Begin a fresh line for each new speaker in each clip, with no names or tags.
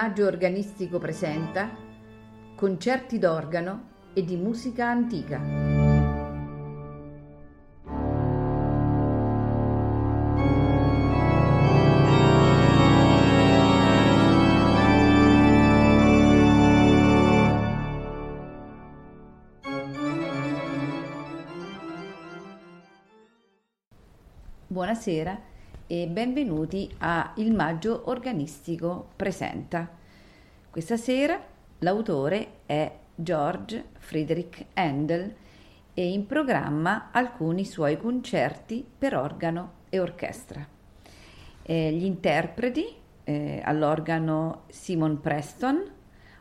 Maggio Organistico presenta concerti d'organo e di musica antica. Buonasera e benvenuti a Il Maggio Organistico Presenta. Questa sera l'autore è George Friedrich Handel e in programma alcuni suoi concerti per organo e orchestra. Eh, gli interpreti eh, all'organo Simon Preston,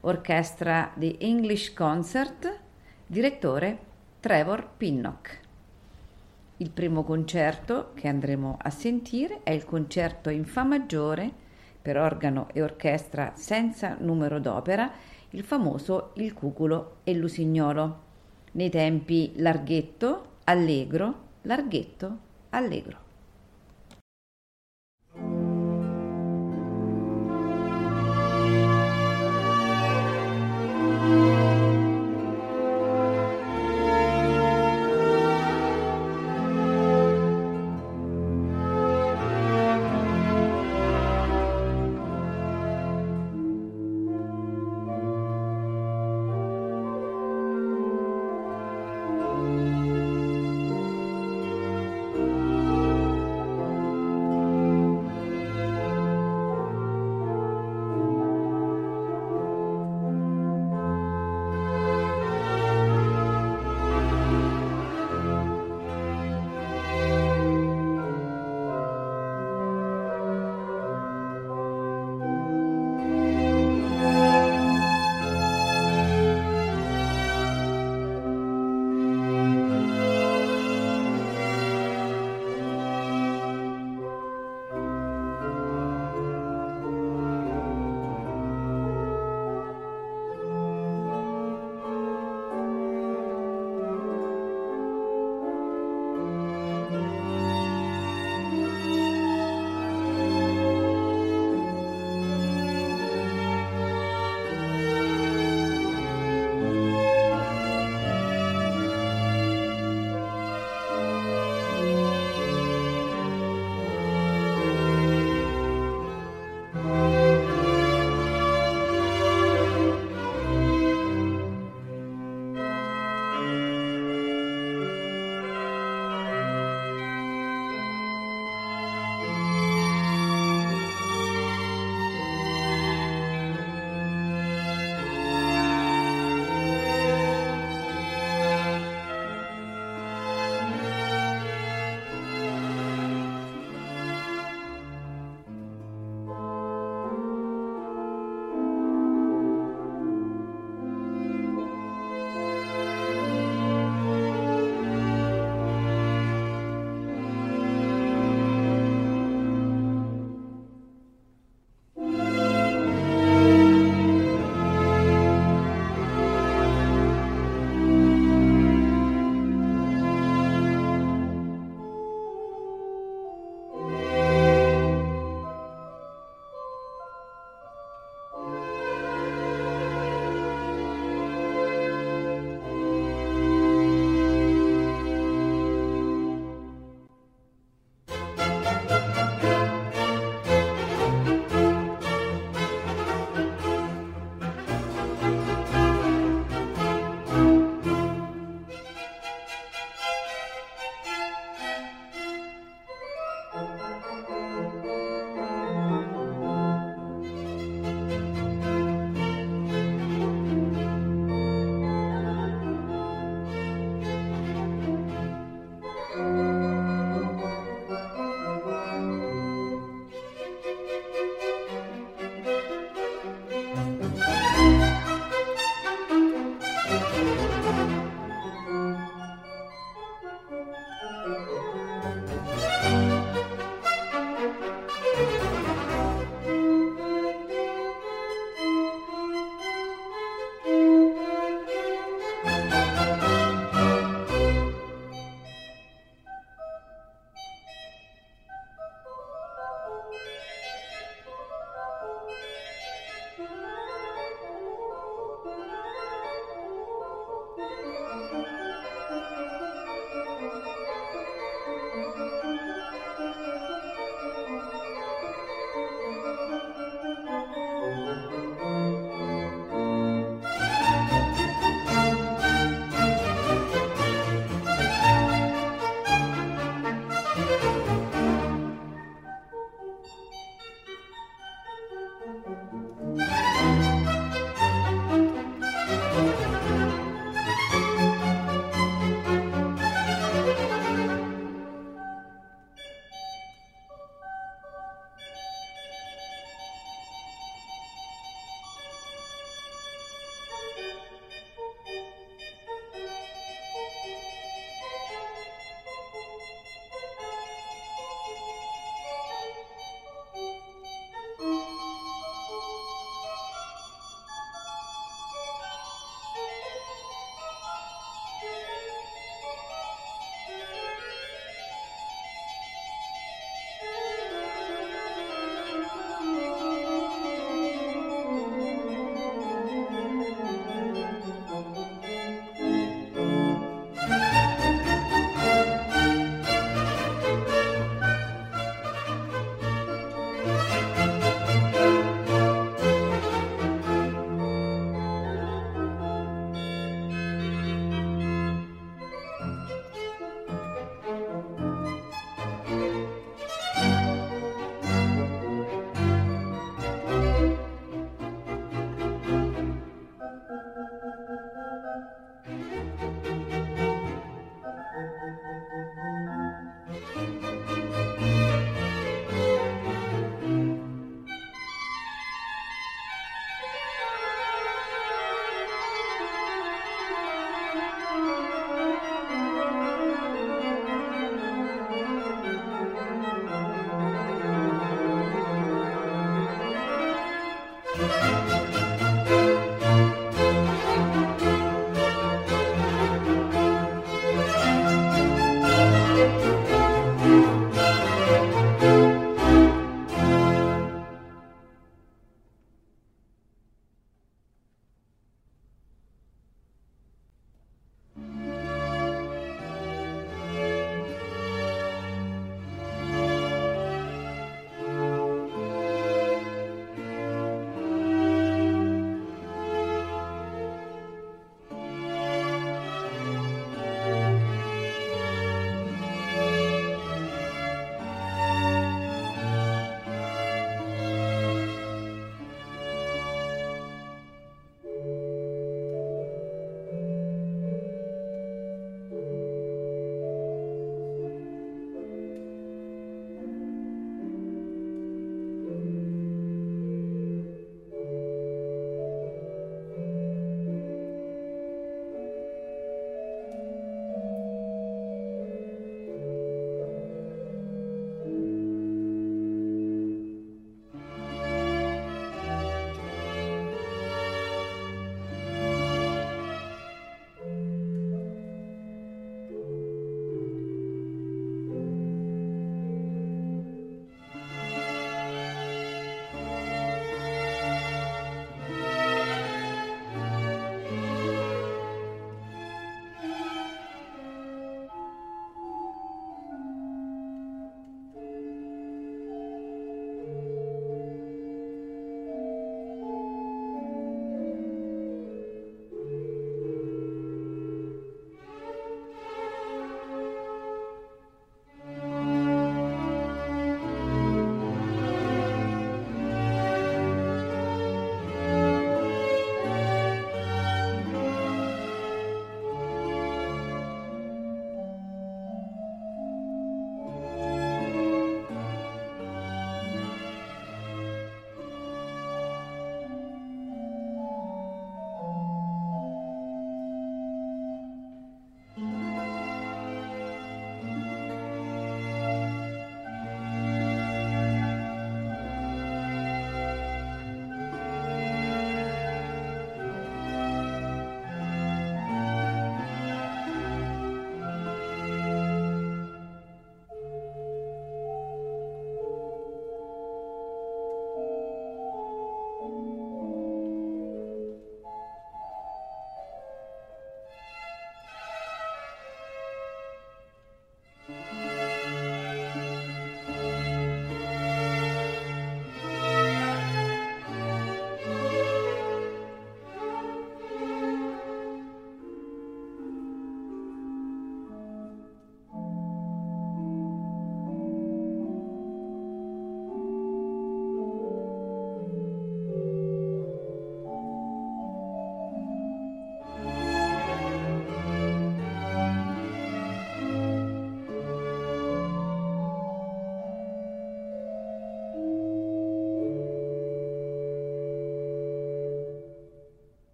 orchestra di English Concert, direttore Trevor Pinnock. Il primo concerto che andremo a sentire è il concerto in Fa maggiore per organo e orchestra senza numero d'opera, il famoso Il cuculo e l'usignolo, nei tempi larghetto, allegro, larghetto, allegro.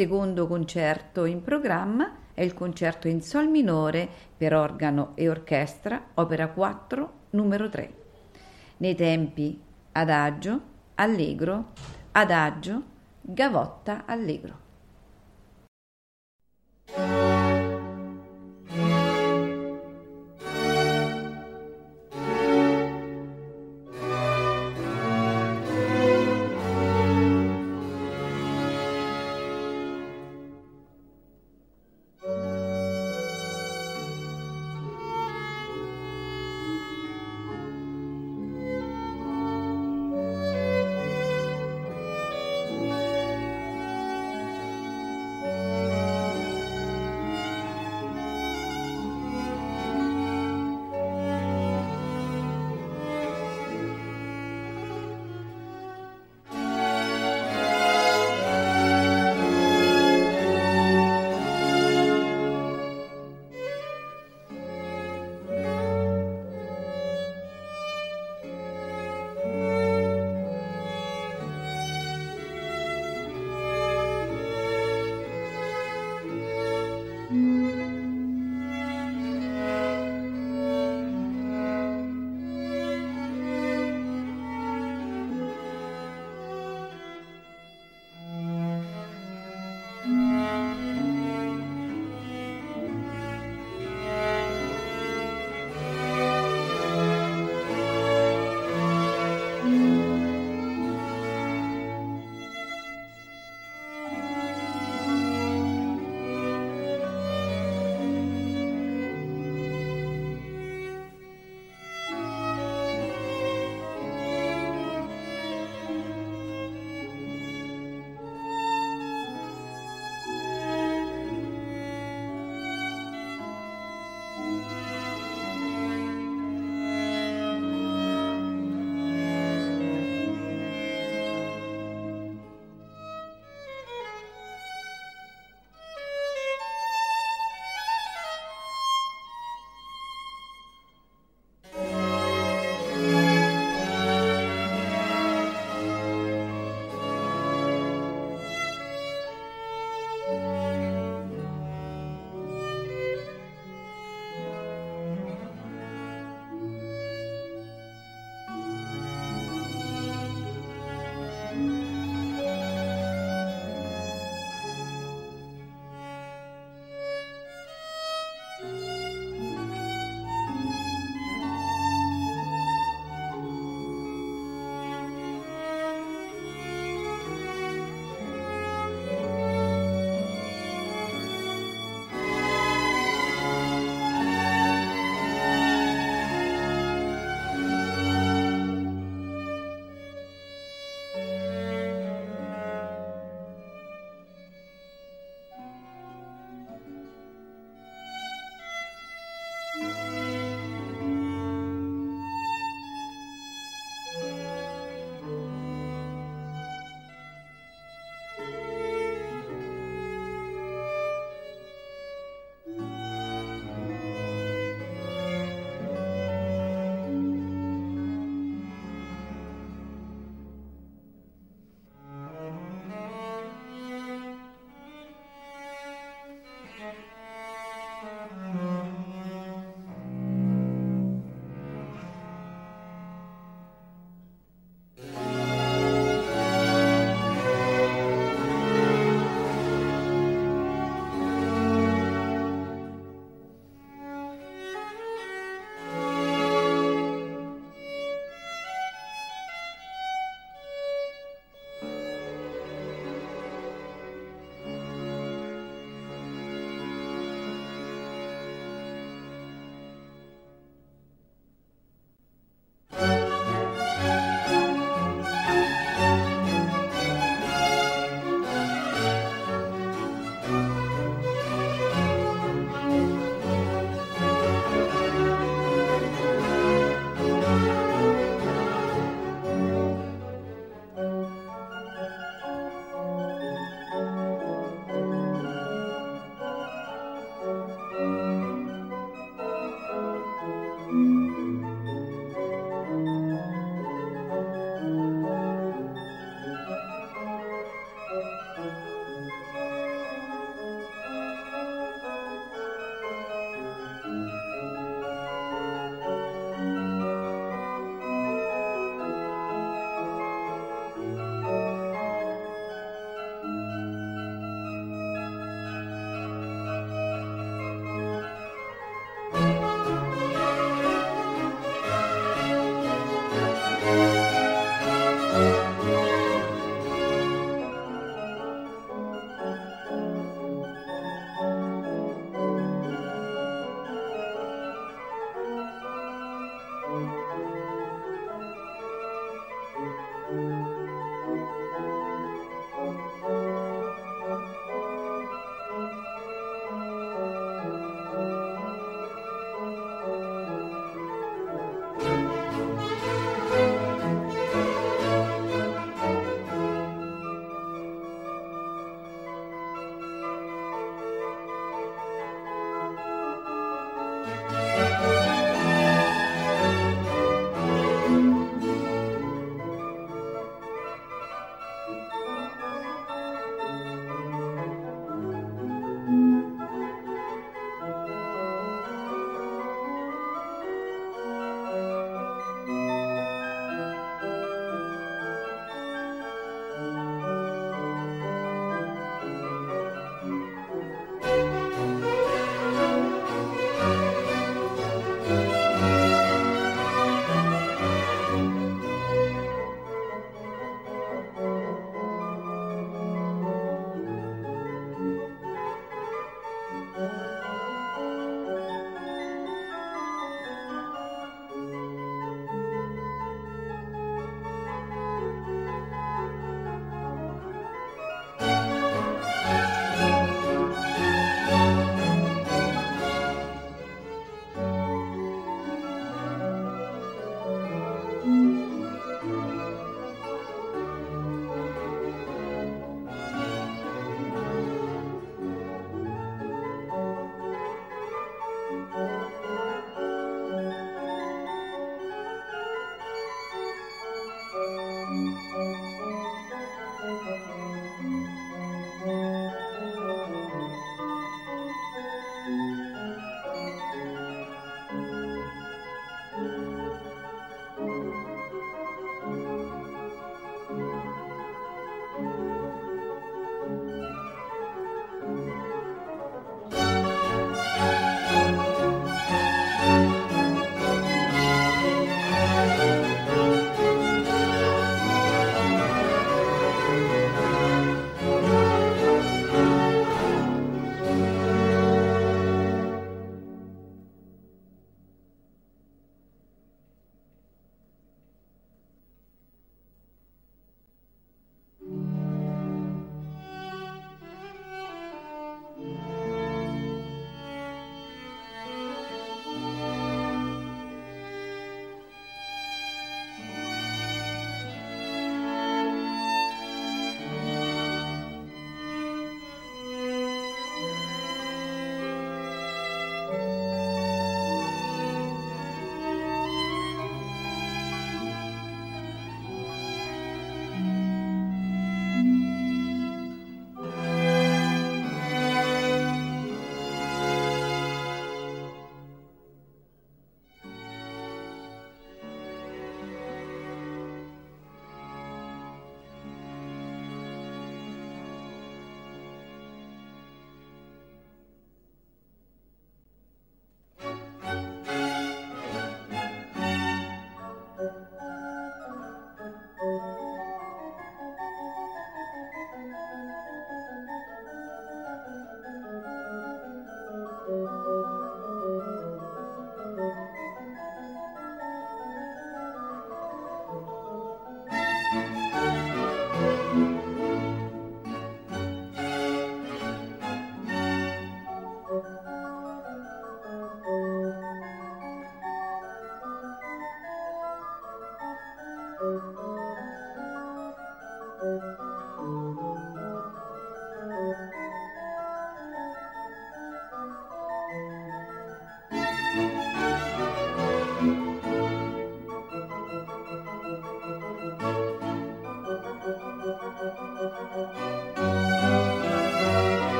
Secondo concerto in programma è il concerto in Sol minore per organo e orchestra, opera 4, numero 3. Nei tempi adagio, allegro, adagio, gavotta, allegro.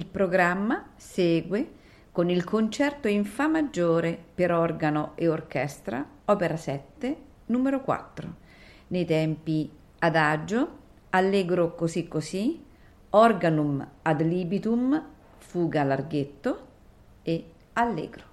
Il programma segue con il concerto in Fa maggiore per organo e orchestra, opera 7, numero 4, nei tempi adagio, allegro così così, organum ad libitum, fuga larghetto e allegro.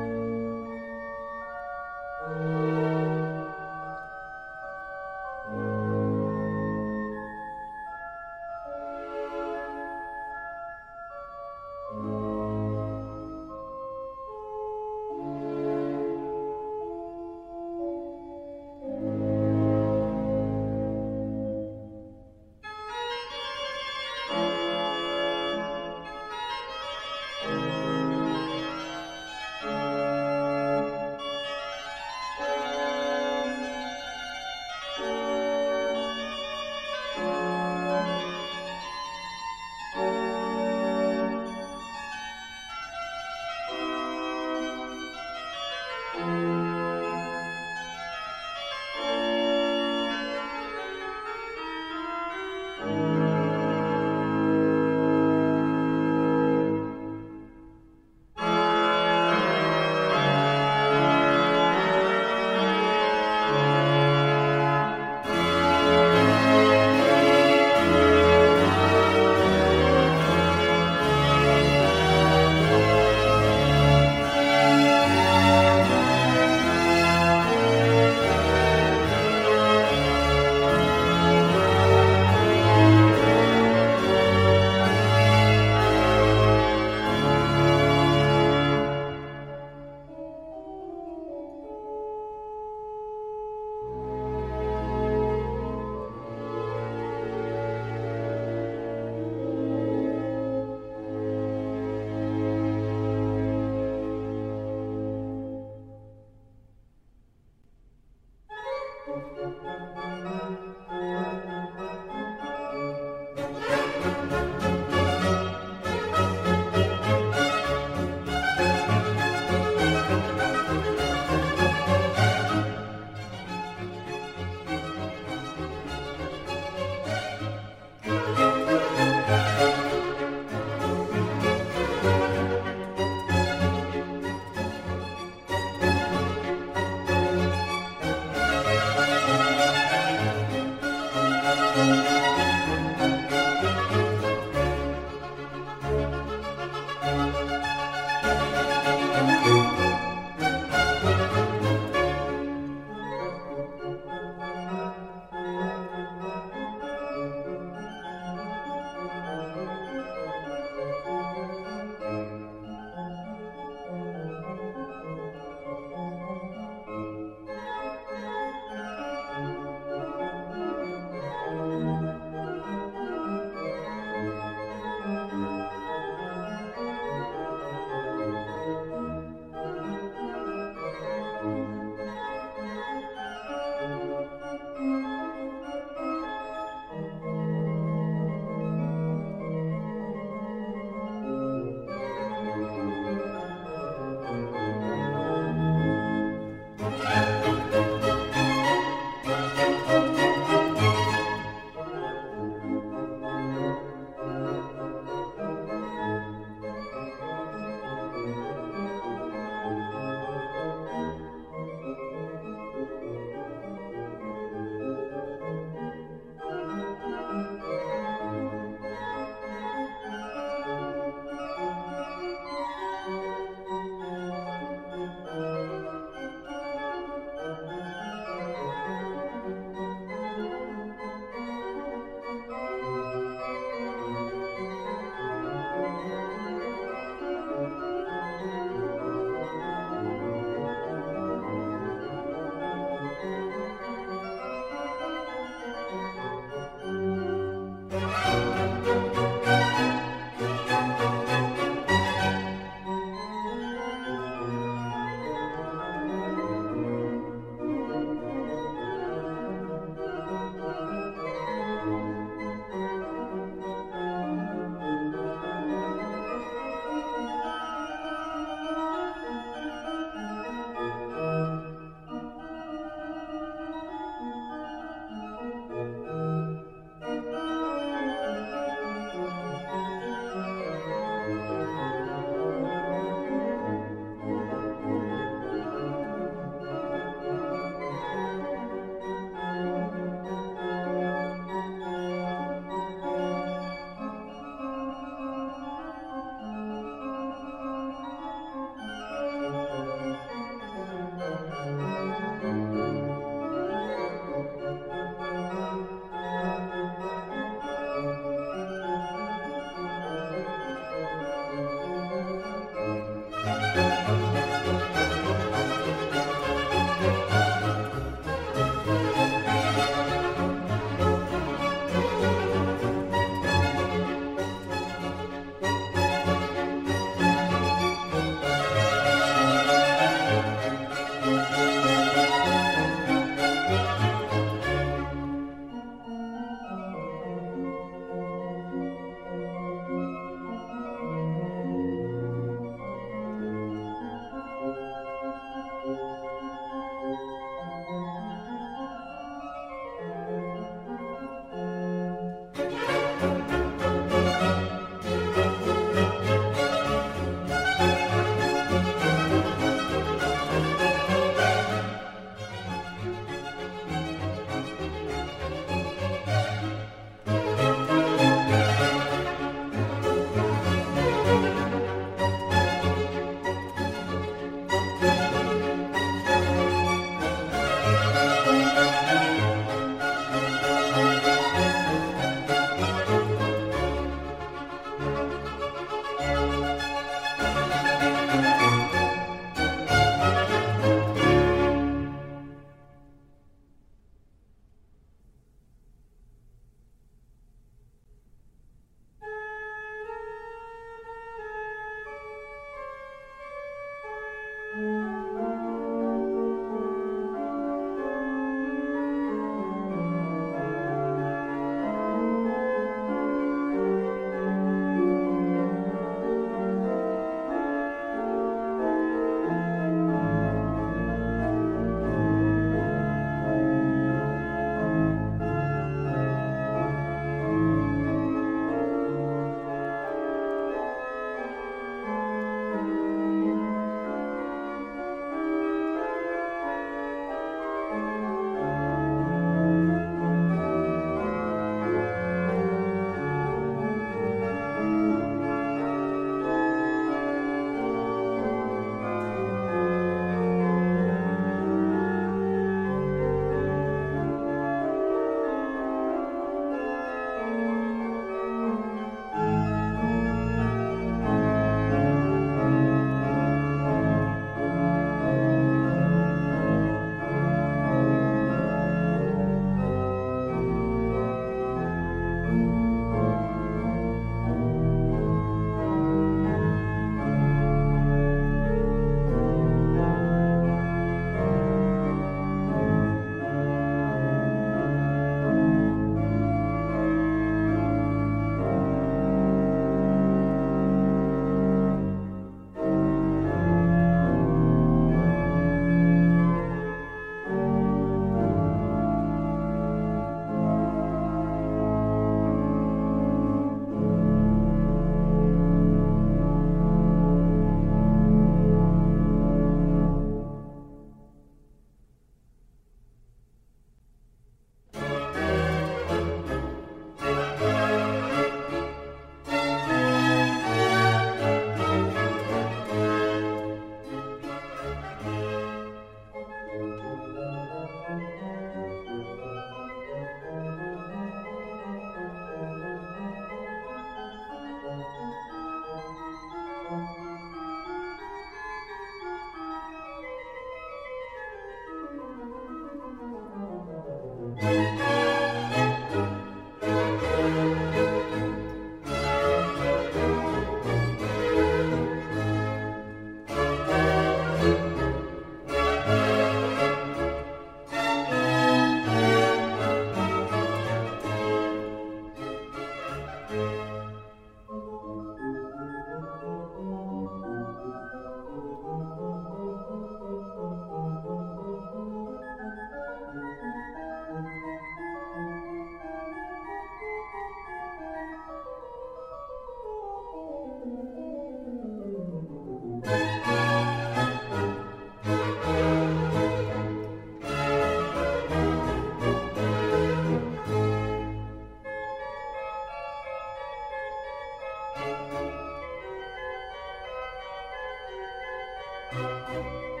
Música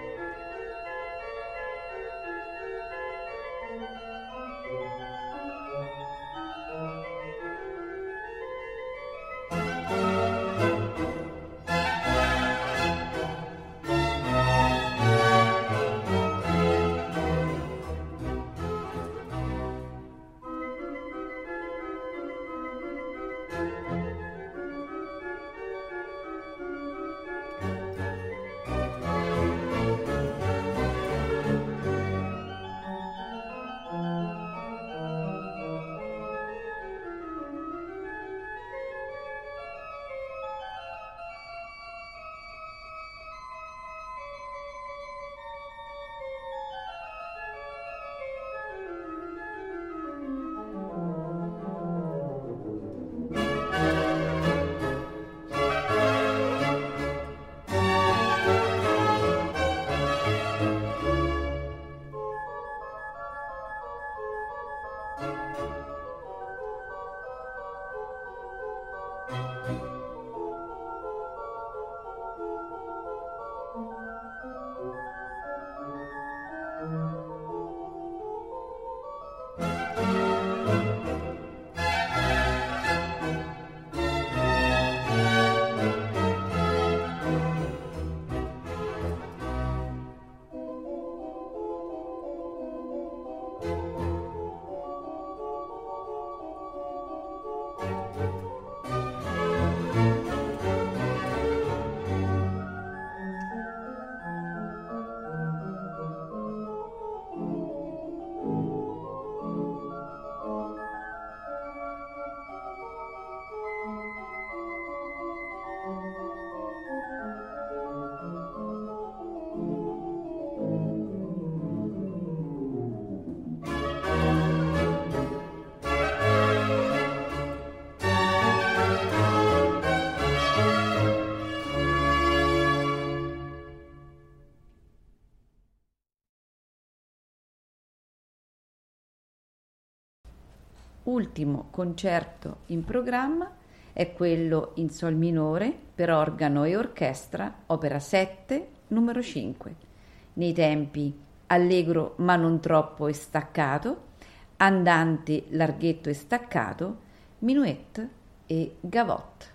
ultimo concerto in programma è quello in Sol minore per organo e orchestra, opera 7, numero 5, nei tempi allegro ma non troppo e staccato, andante larghetto e staccato, minuet e gavotte.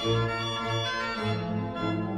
Thank you.